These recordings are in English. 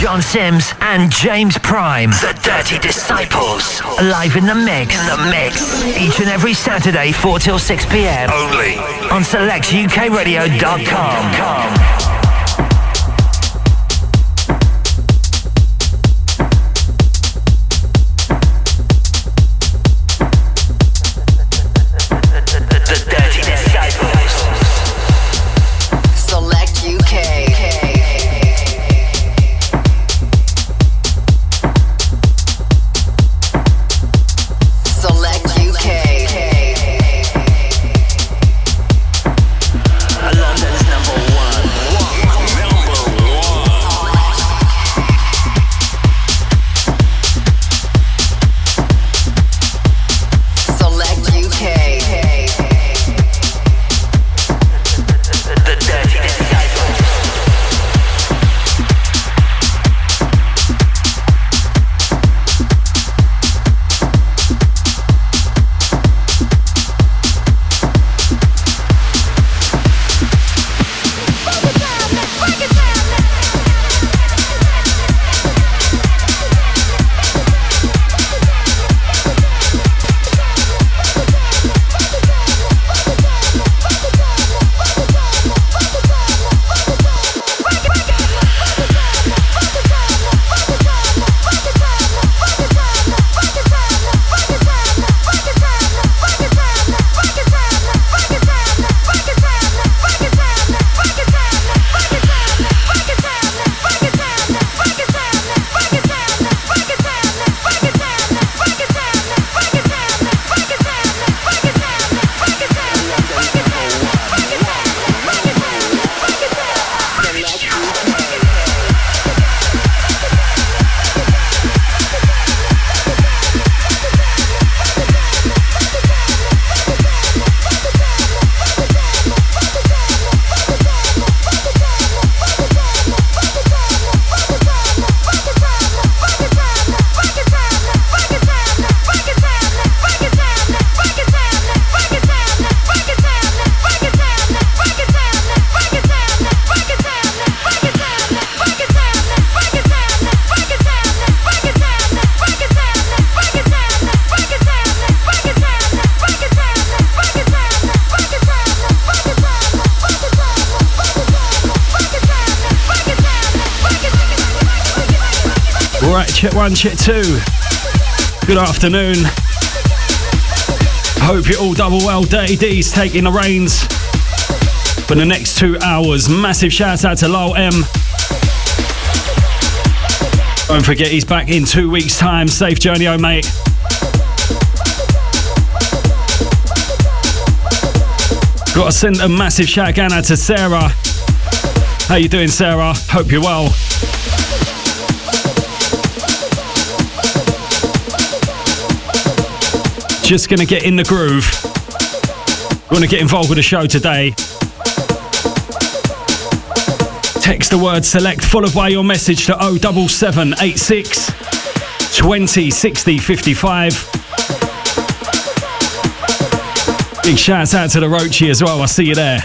John Sims and James Prime. The Dirty Disciples. Live in the mix. In the mix. Each and every Saturday, 4 till 6 p.m. Only. On selectukradio.com. one, check two. Good afternoon. Hope you're all double well. Dirty D's taking the reins for the next two hours. Massive shout out to Lowell M. Don't forget he's back in two weeks' time. Safe journey, oh mate. Got to send a massive shout out to Sarah. How you doing, Sarah? Hope you're well. Just going to get in the groove. Want to get involved with the show today? Text the word select followed by your message to 07786 20 60 55. Big shout out to the Roachy as well. I'll see you there.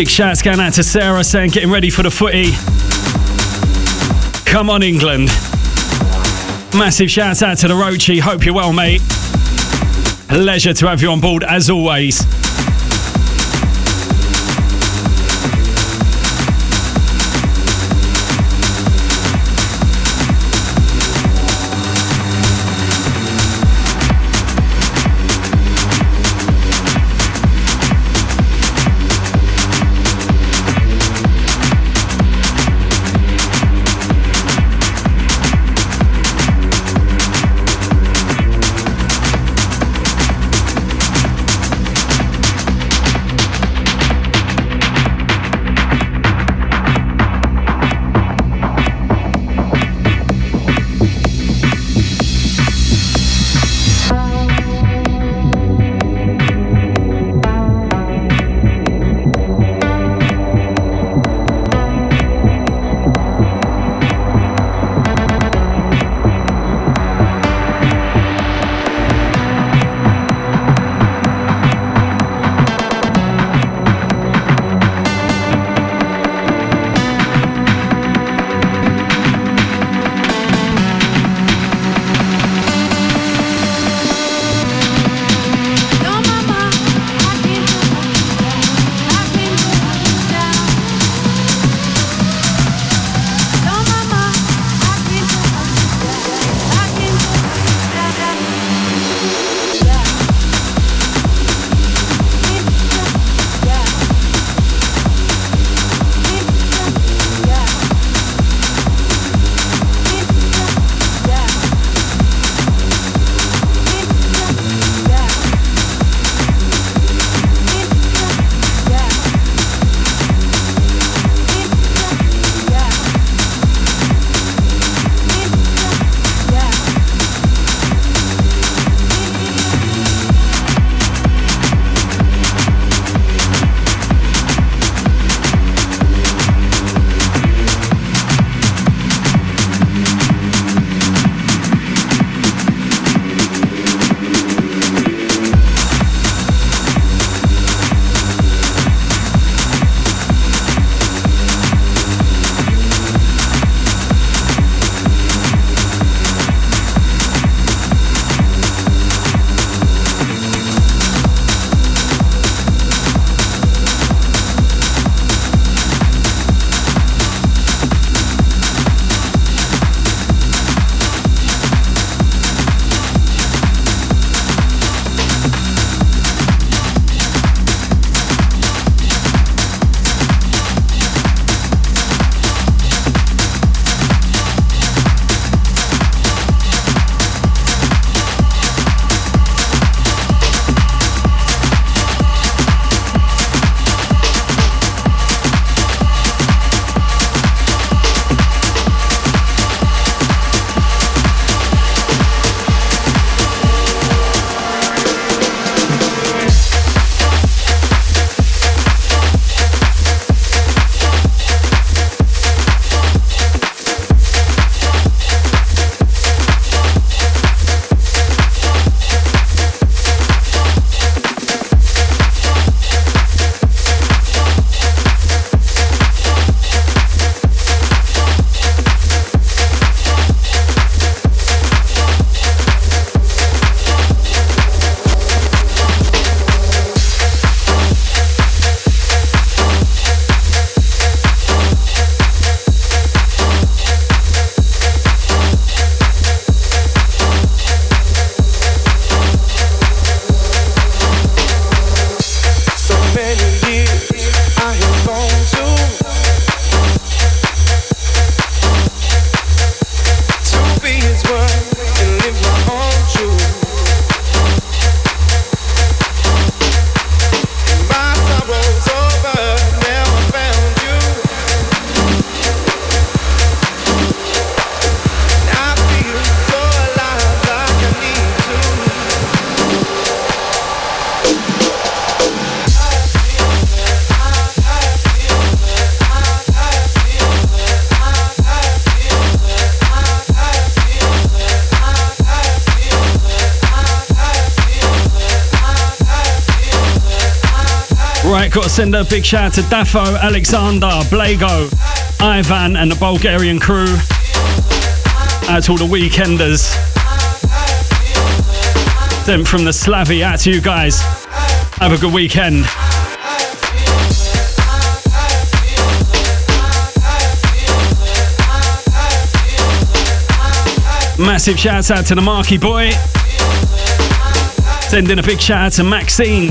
Big shouts going out to Sarah saying, getting ready for the footy. Come on, England. Massive shouts out to the Roachy. Hope you're well, mate. Pleasure to have you on board as always. Send a big shout out to Dafo, Alexander, Blago, Ivan, and the Bulgarian crew. Out to all the weekenders. Sent from the Slavy out to you guys. Have a good weekend. Massive shout out to the Marky Boy. Sending a big shout out to Maxine.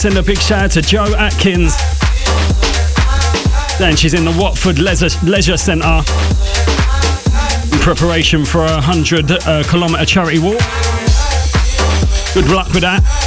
Send a big shout out to Joe Atkins. Then she's in the Watford Leisure, Leisure Centre in preparation for a 100 uh, kilometre charity walk. Good luck with that.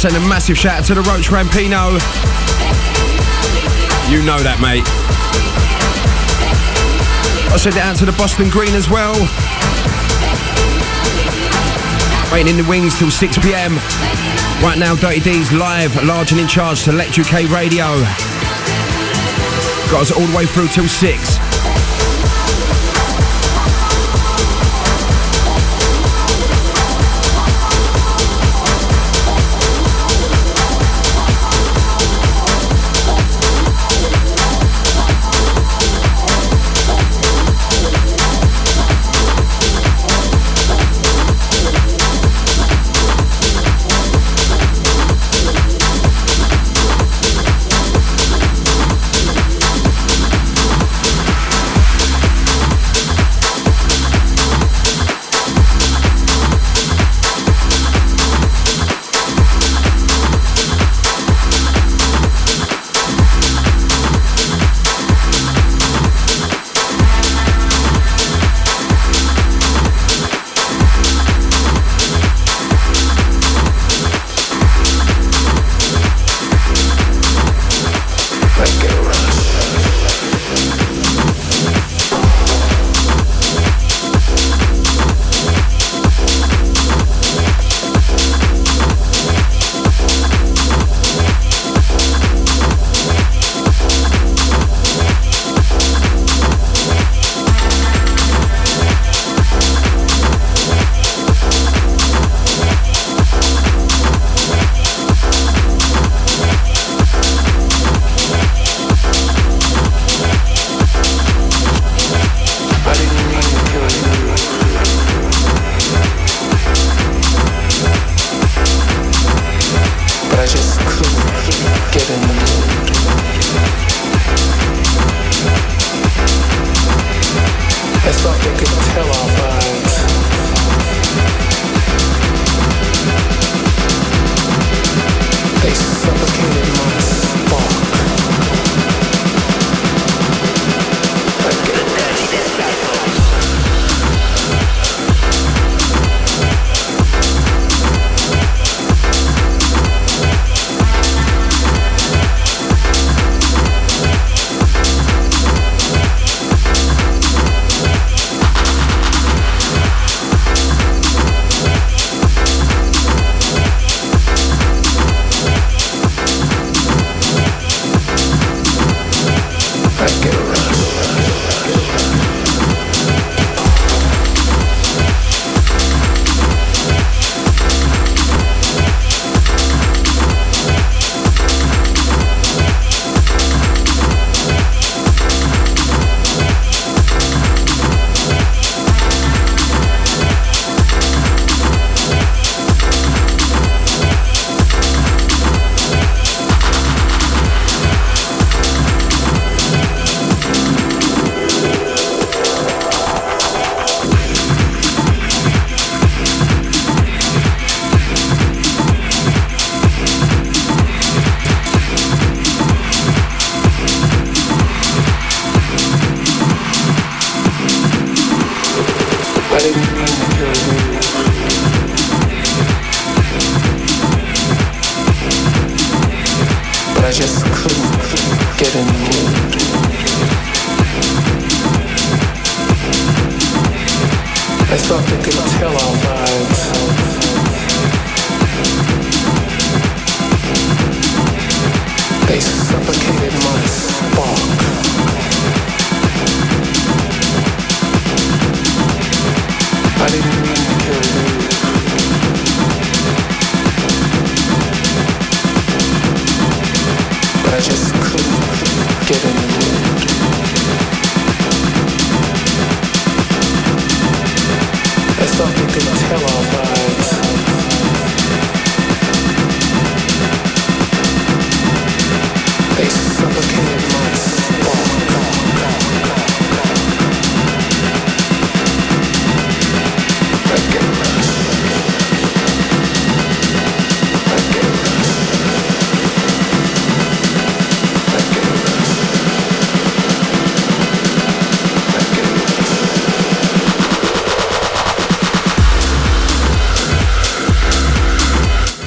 Send a massive shout out to the Roach Rampino. You know that, mate. I'll send it out to the Boston Green as well. Waiting in the wings till 6 pm. Right now, Dirty D's live, large and in charge, Select UK Radio. Got us all the way through till 6.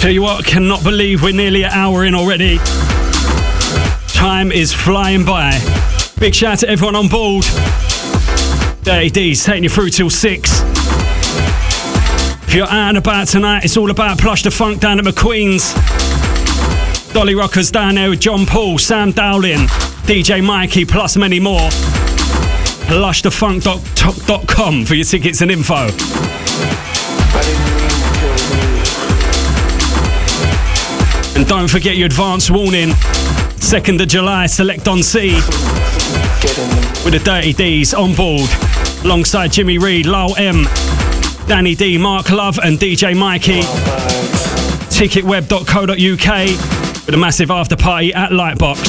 Tell you what, cannot believe we're nearly an hour in already. Time is flying by. Big shout out to everyone on board. Dirty D's taking you through till six. If you're out and about tonight, it's all about Plush the Funk down at McQueen's. Dolly Rockers down there with John Paul, Sam Dowling, DJ Mikey, plus many more. Plushthefunk.com for your tickets and info. Don't forget your advance warning. 2nd of July, Select on C. With the Dirty D's on board. Alongside Jimmy Reed, Lowell M, Danny D, Mark Love, and DJ Mikey. Ticketweb.co.uk with a massive after party at Lightbox.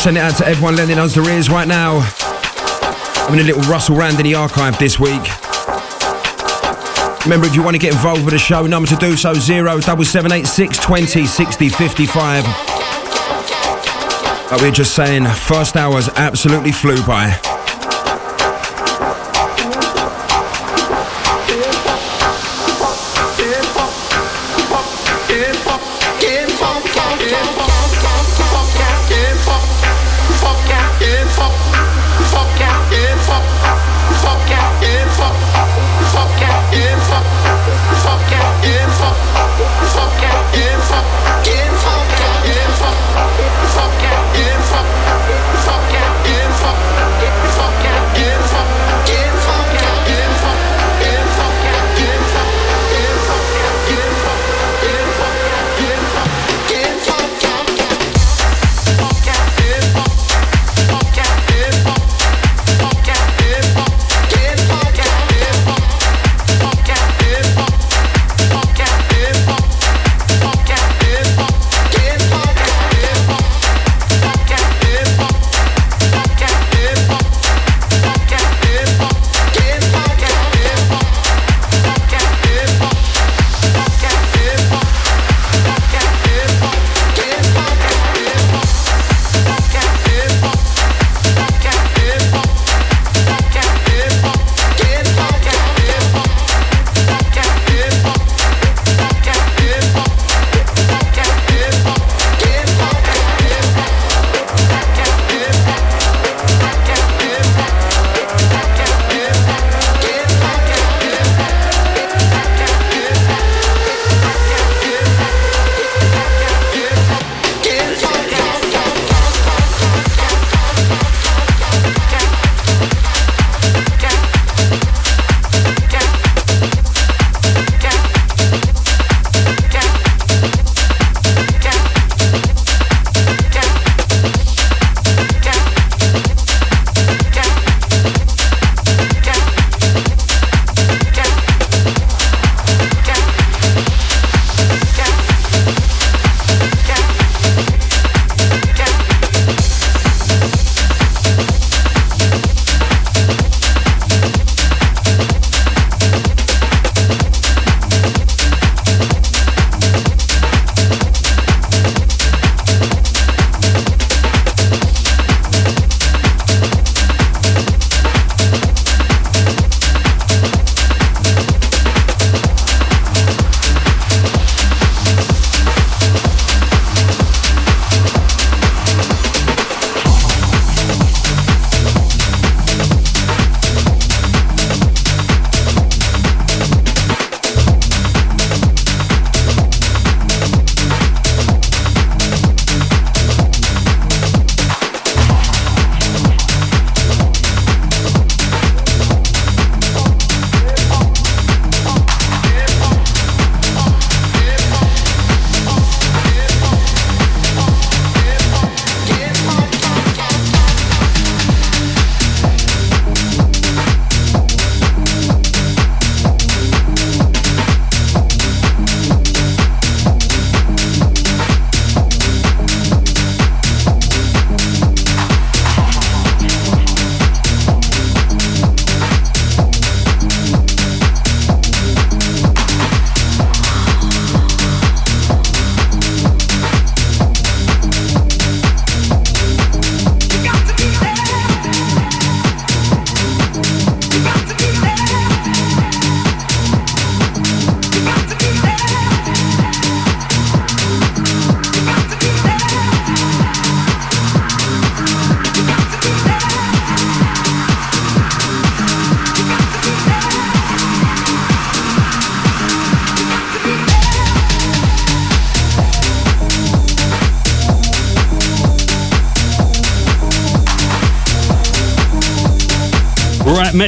Send it out to everyone lending us their ears right now. Having a little rustle round in the archive this week. Remember, if you want to get involved with the show, number to do so 07786 20 60 55. But we're just saying, first hours absolutely flew by.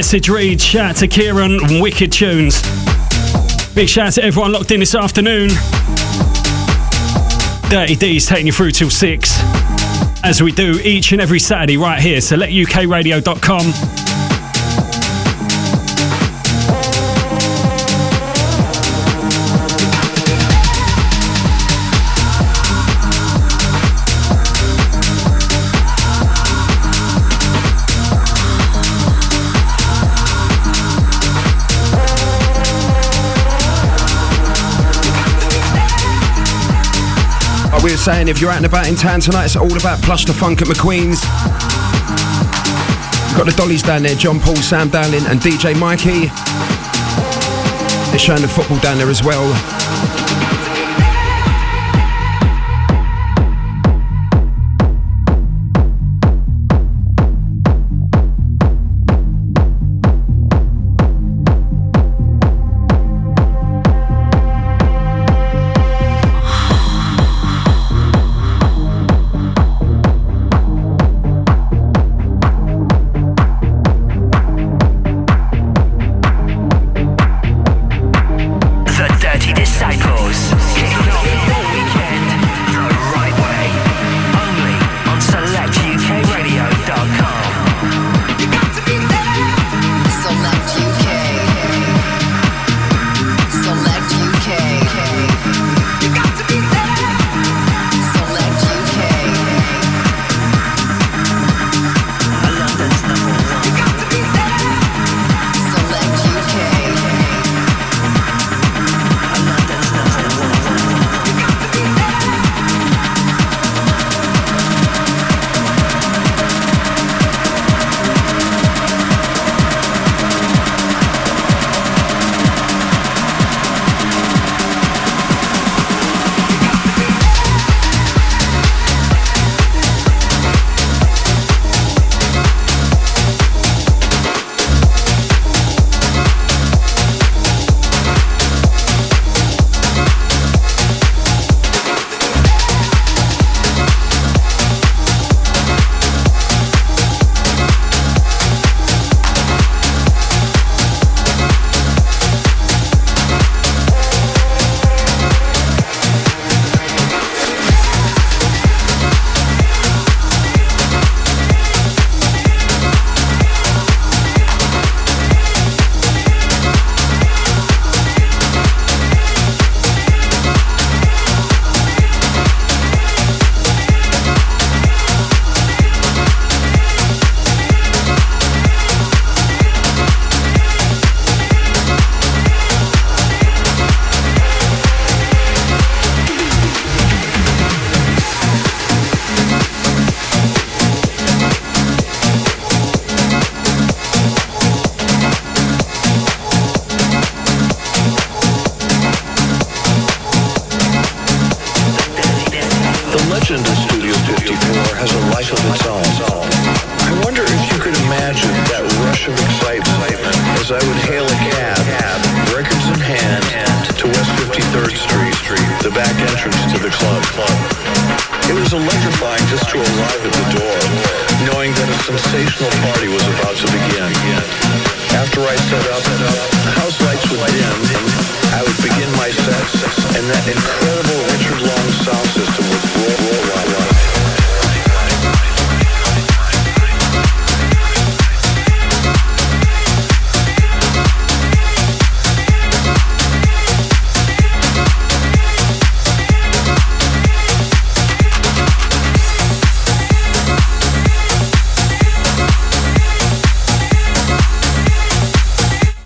Message read. Shout out to Kieran, wicked tunes. Big shout out to everyone locked in this afternoon. Dirty D's taking you through till 6. As we do each and every Saturday right here. SelectUKRadio.com. saying if you're out and about in town tonight, it's all about Plush the Funk at McQueen's. Got the Dollies down there, John Paul, Sam Dowling, and DJ Mikey. They're showing the football down there as well.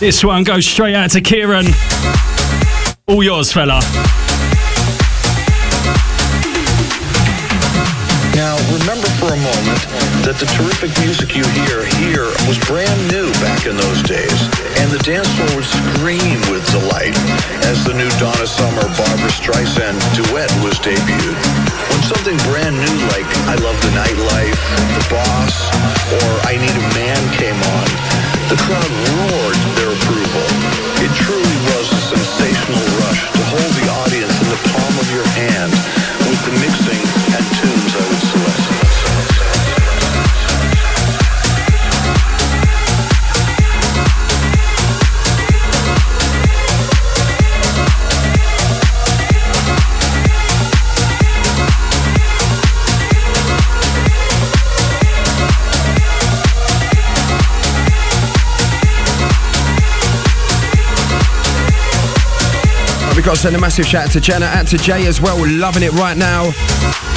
This one goes straight out to Kieran. All yours, fella. Now, remember for a moment that the terrific music you hear here was brand new back in those days, and the dance floor would scream with delight as the new Donna Summer Barbra Streisand duet was debuted. When something brand new like I Love the Nightlife, The Boss, or I Need got to send a massive shout out to Jenna, out to Jay as well. Loving it right now.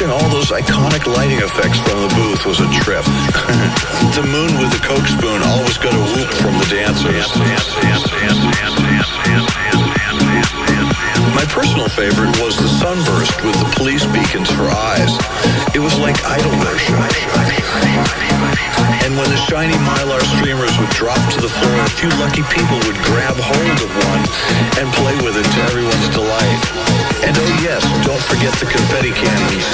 Watching all those iconic lighting effects from the booth was a trip. the moon with the coke spoon always got a whoop from the dancers. My personal favorite was the sunburst with the police beacons for eyes. It was like idol worship. And when the shiny mylar streamers would drop to the floor, a few lucky people would grab hold of one and play with it to everyone's delight. And oh yes, don't forget the confetti cannons.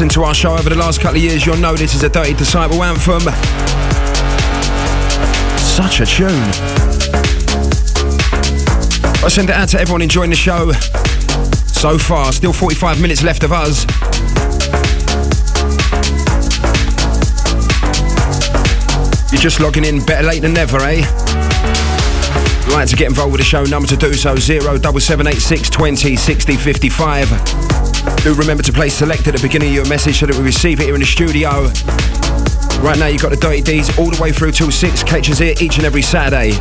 Listened to our show over the last couple of years, you'll know this is a Dirty Disciple anthem. Such a tune. I send it out to everyone enjoying the show so far. Still 45 minutes left of us. You're just logging in, better late than never, eh? like to get involved with the show, number to do so 07786 20 60 55. Do remember to play select at the beginning of your message so that we receive it here in the studio. Right now, you've got the Dirty D's all the way through till 6. Catches here each and every Saturday.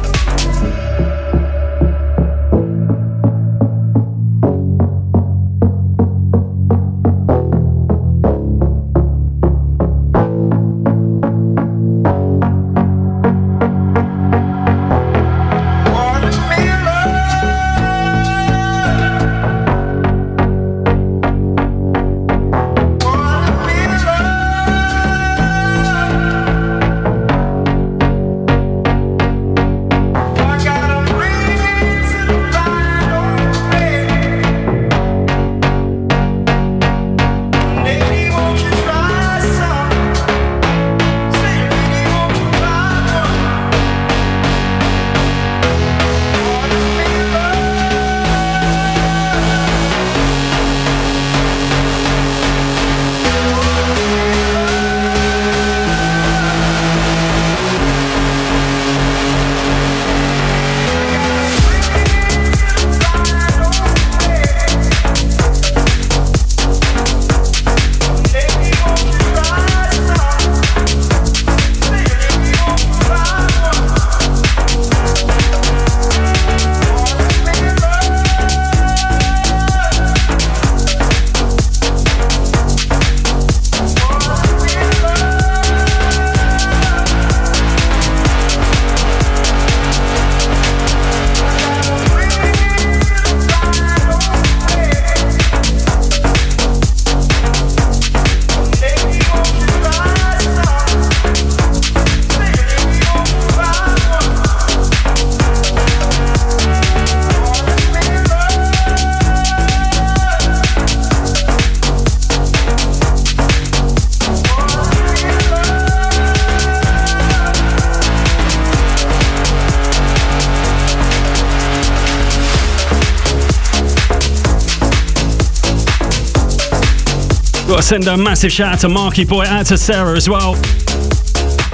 Send a massive shout out to Marky Boy, out to Sarah as well.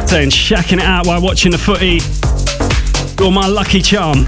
Saying shacking it out while watching the footy. You're my lucky charm.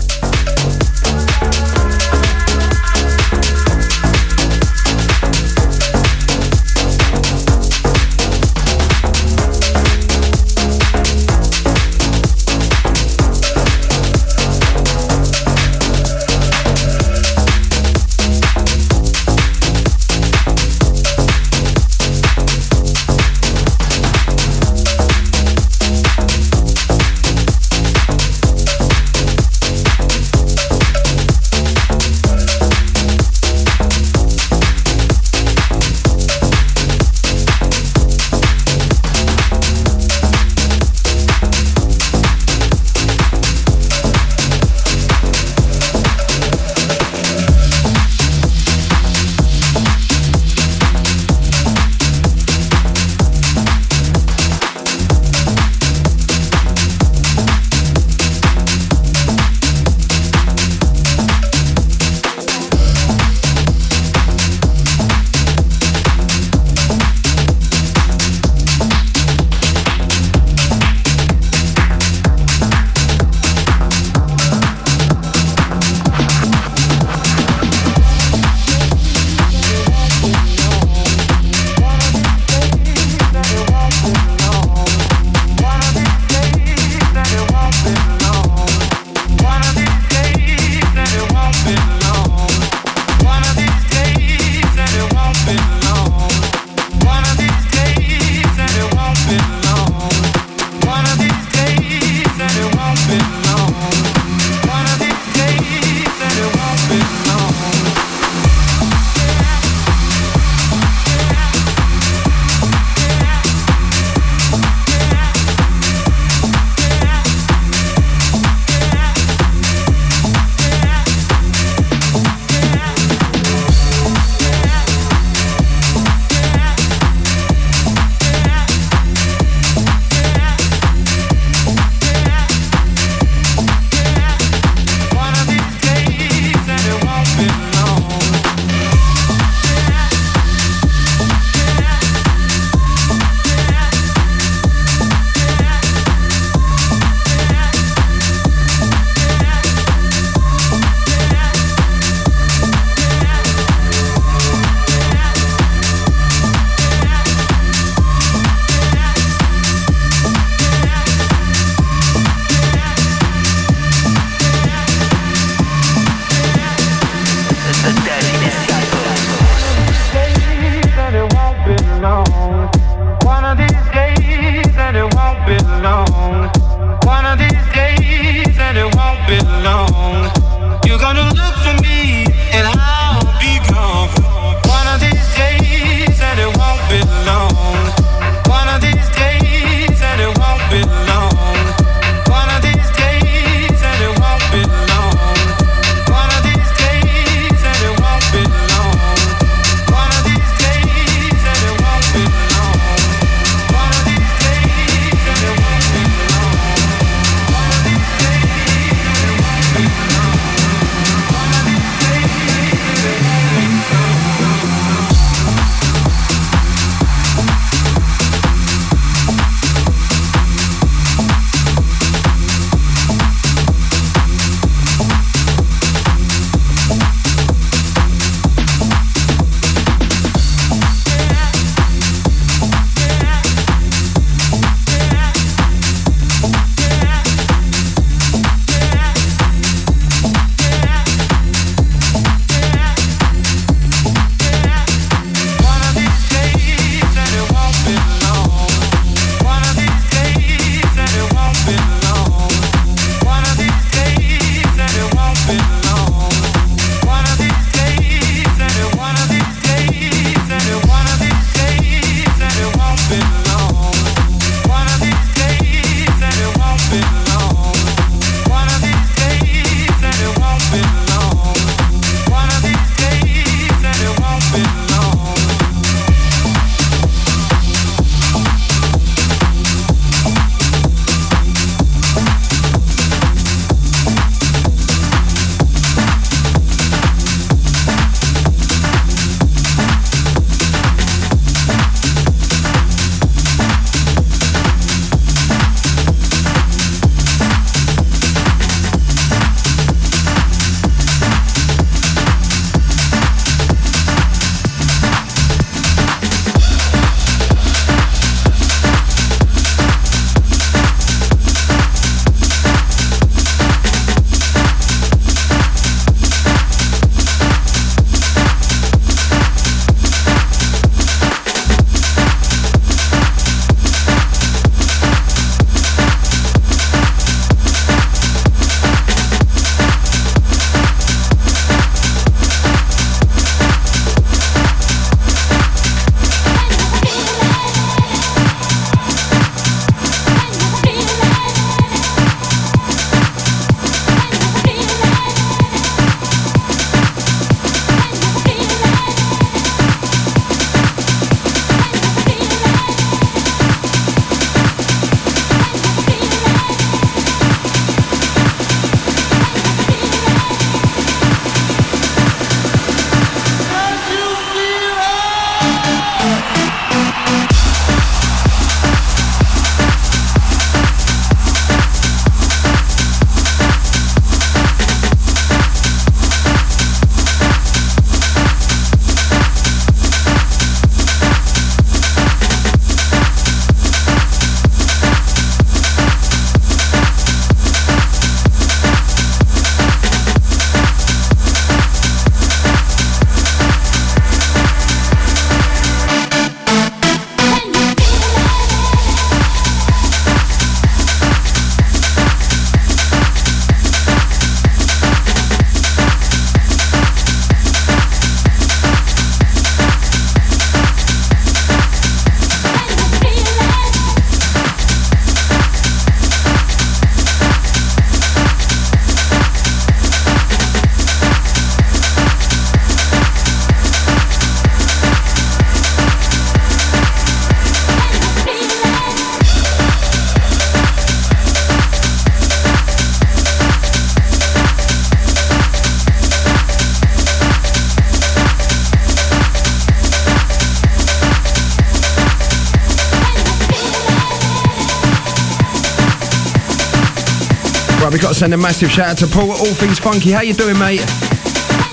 Send a massive shout out to Paul at All Things Funky. How you doing, mate?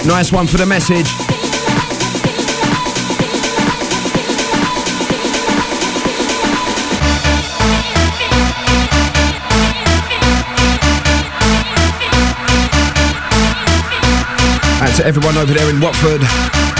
Nice one for the message. And to everyone over there in Watford.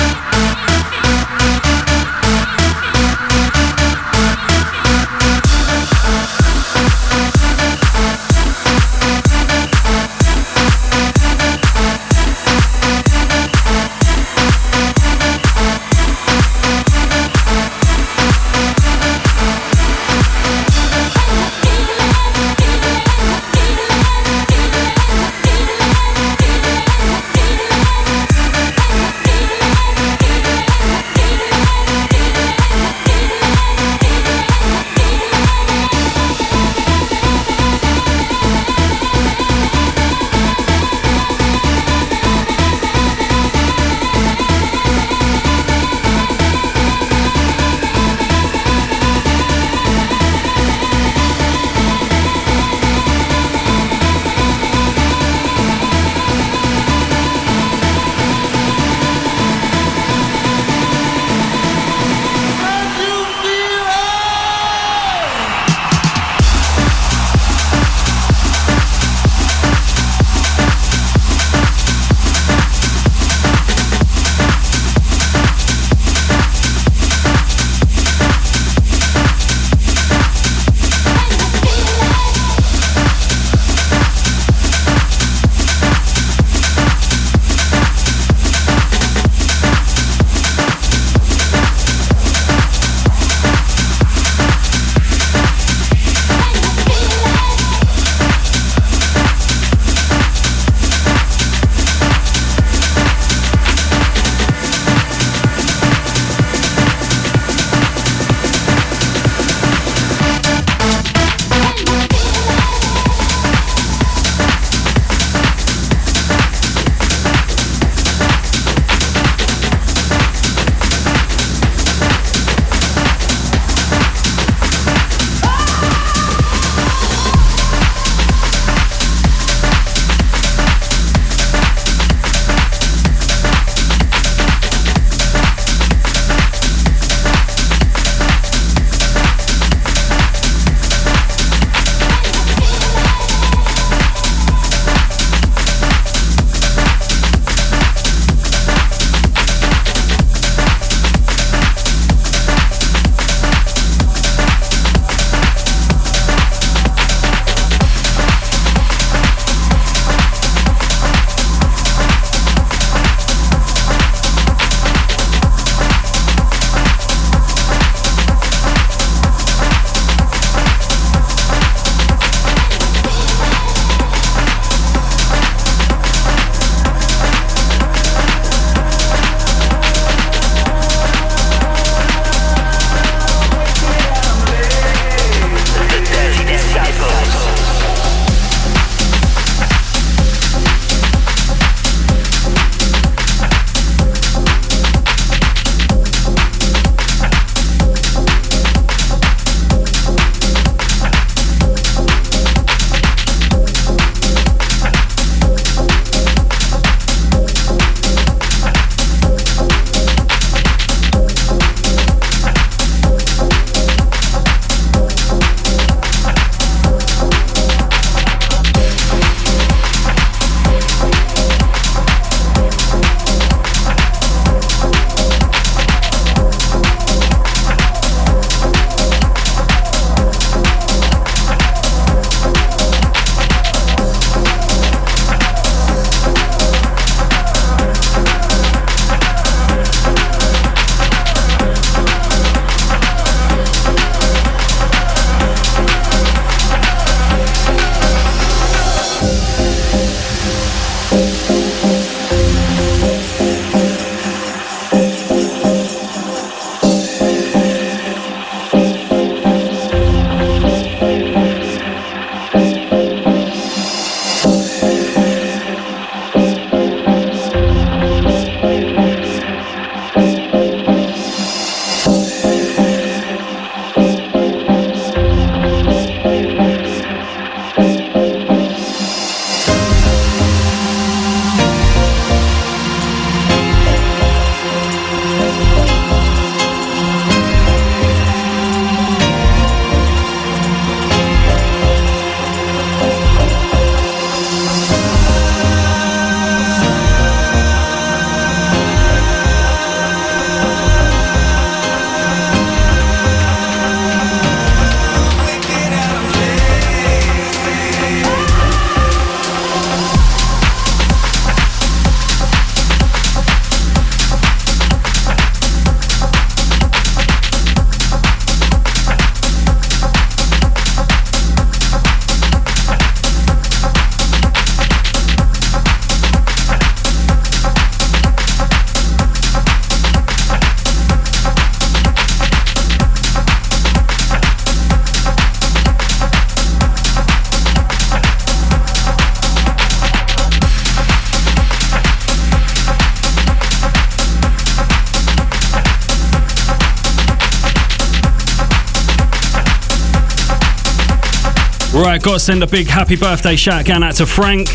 Got to send a big happy birthday shout out to Frank.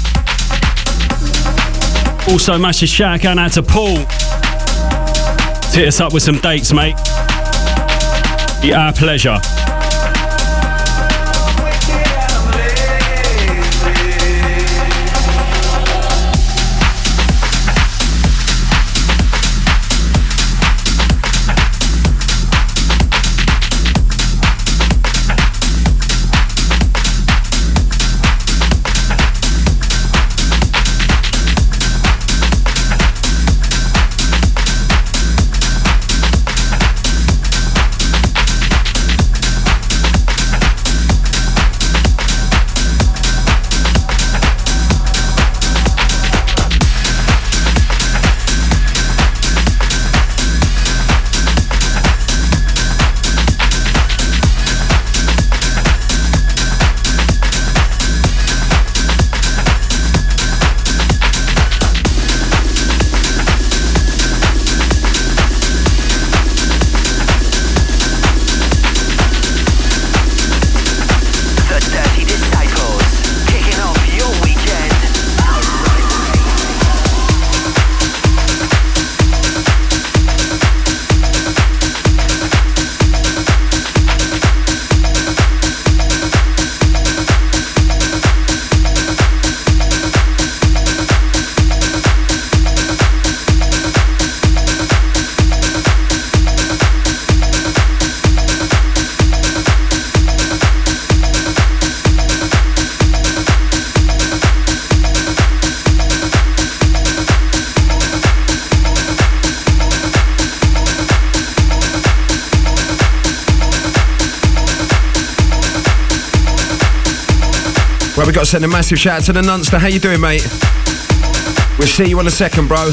Also, massive shout out to Paul. Hit us up with some dates, mate. Be our pleasure. Got to send a massive shout out to the Nunster. How you doing, mate? We'll see you in a second, bro.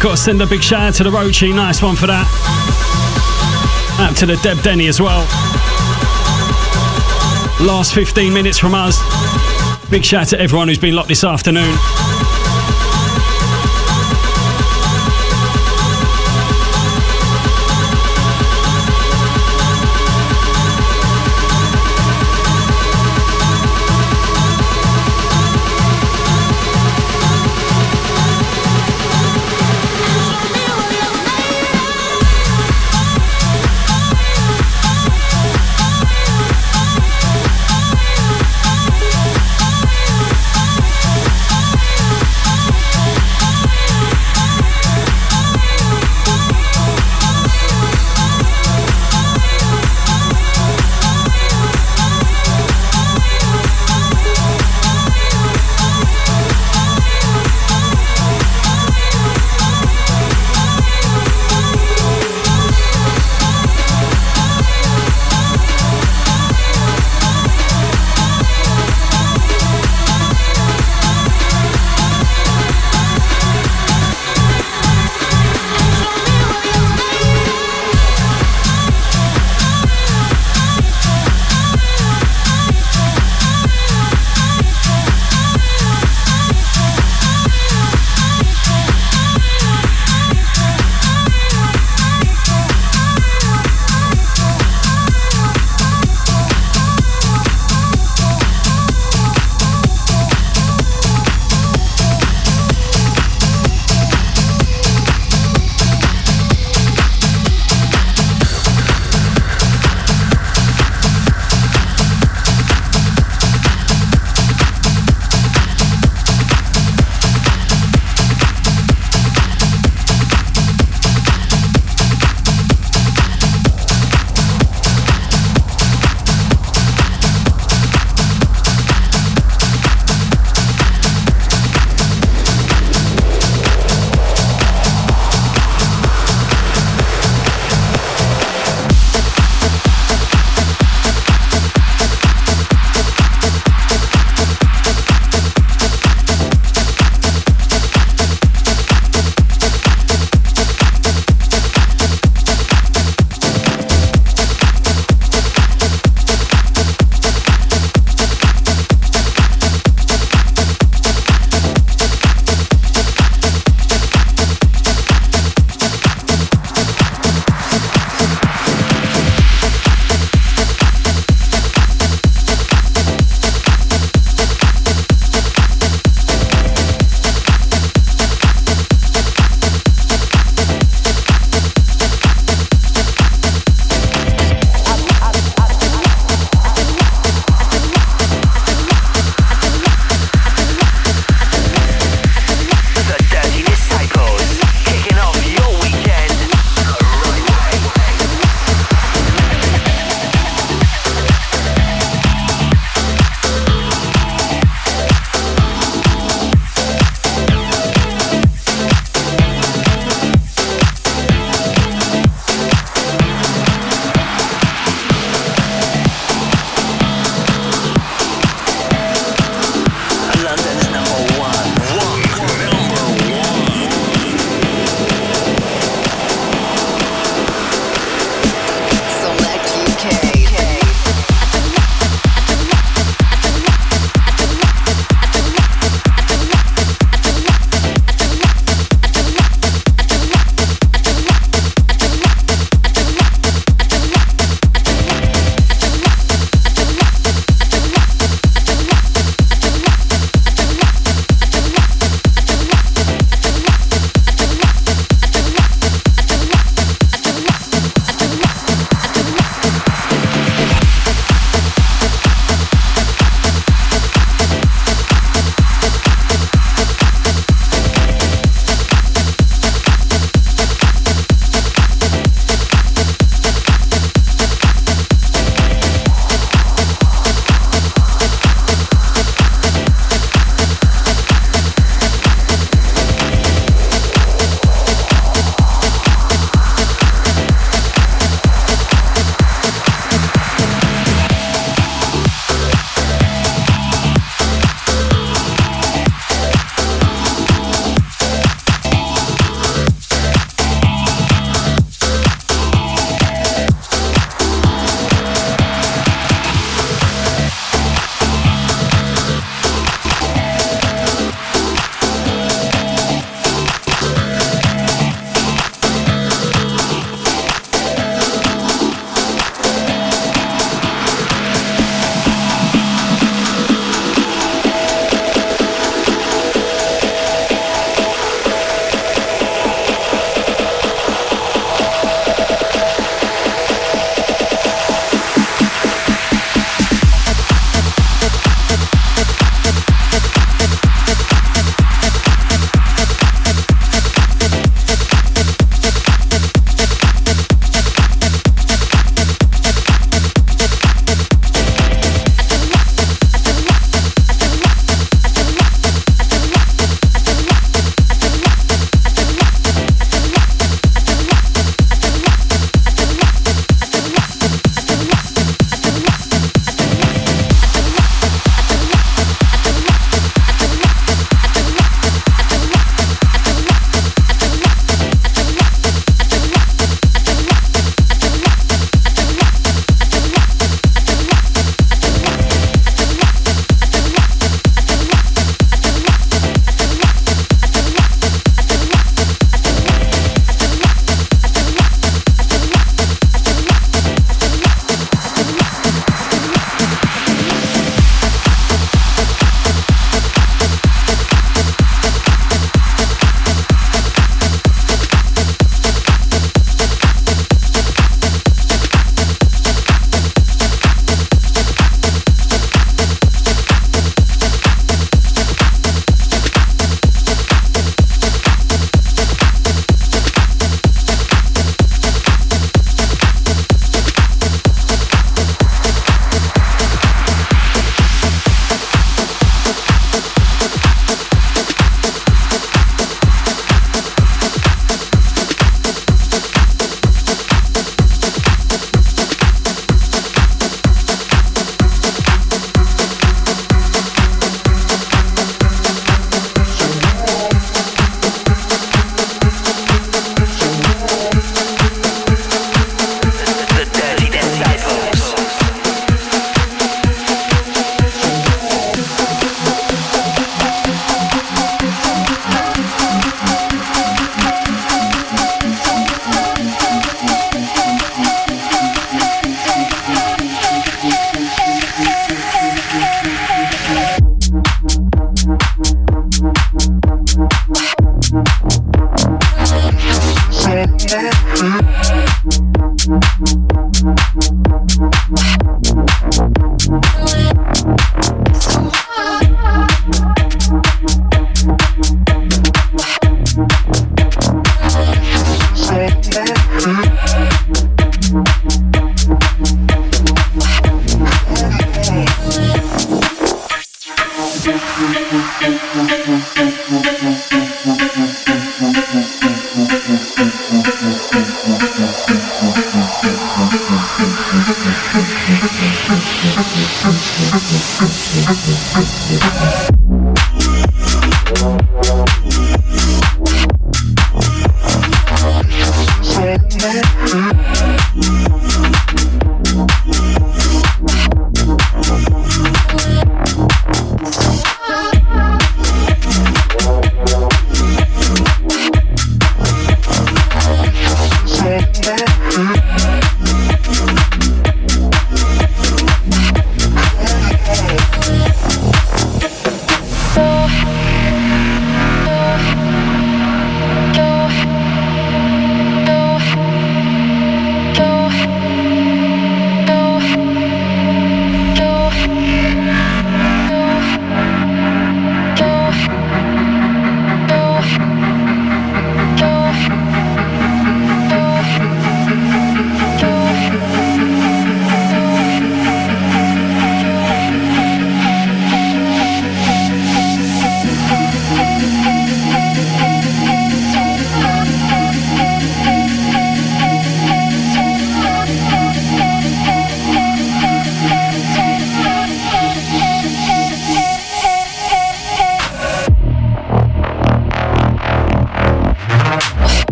Got to send a big shout out to the Rochi. Nice one for that. Out to the Deb Denny as well. Last 15 minutes from us. Big shout out to everyone who's been locked this afternoon.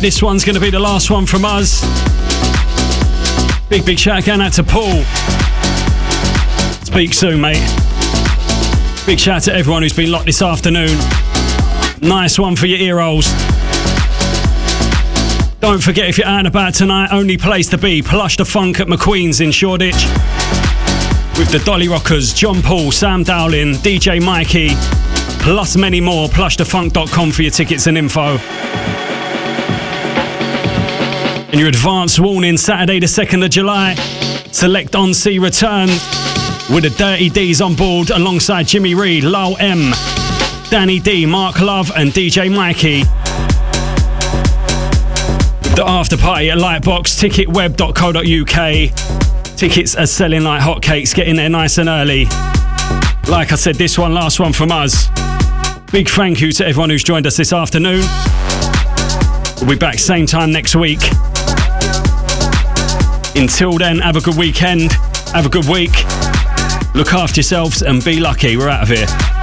This one's going to be the last one from us. Big, big shout out to Paul. Speak soon, mate. Big shout to everyone who's been locked this afternoon. Nice one for your ear rolls. Don't forget if you're out and about tonight, only place to be Plush the Funk at McQueen's in Shoreditch. With the Dolly Rockers, John Paul, Sam Dowling, DJ Mikey, plus many more. Plushthefunk.com for your tickets and info. And your advance warning Saturday, the 2nd of July. Select on sea return with the Dirty D's on board alongside Jimmy Reed, Lowell M, Danny D, Mark Love, and DJ Mikey. The after party at Lightbox, ticketweb.co.uk. Tickets are selling like hotcakes, getting there nice and early. Like I said, this one, last one from us. Big thank you to everyone who's joined us this afternoon. We'll be back same time next week. Until then, have a good weekend, have a good week, look after yourselves, and be lucky. We're out of here.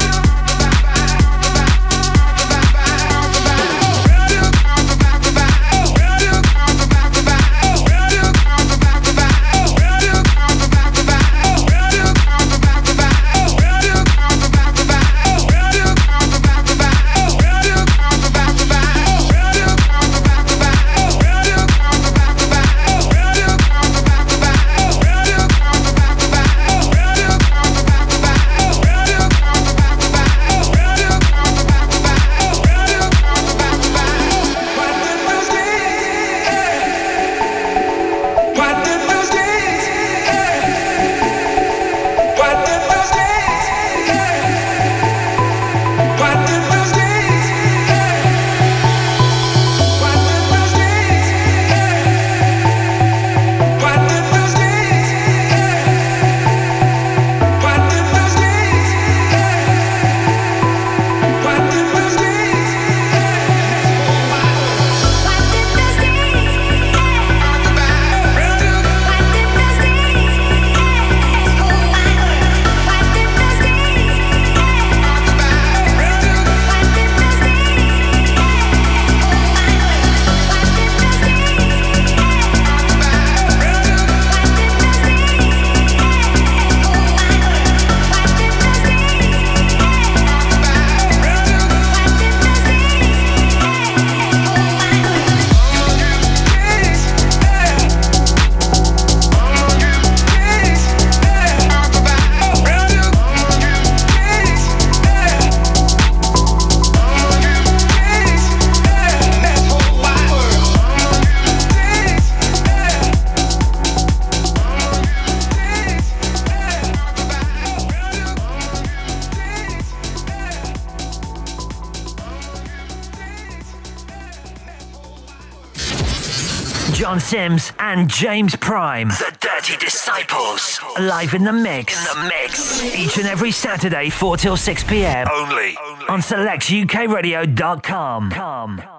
Sims and James Prime, the Dirty Disciples, live in the mix. In the mix. Each and every Saturday, 4 till 6 p.m. Only. on selectukradio.com.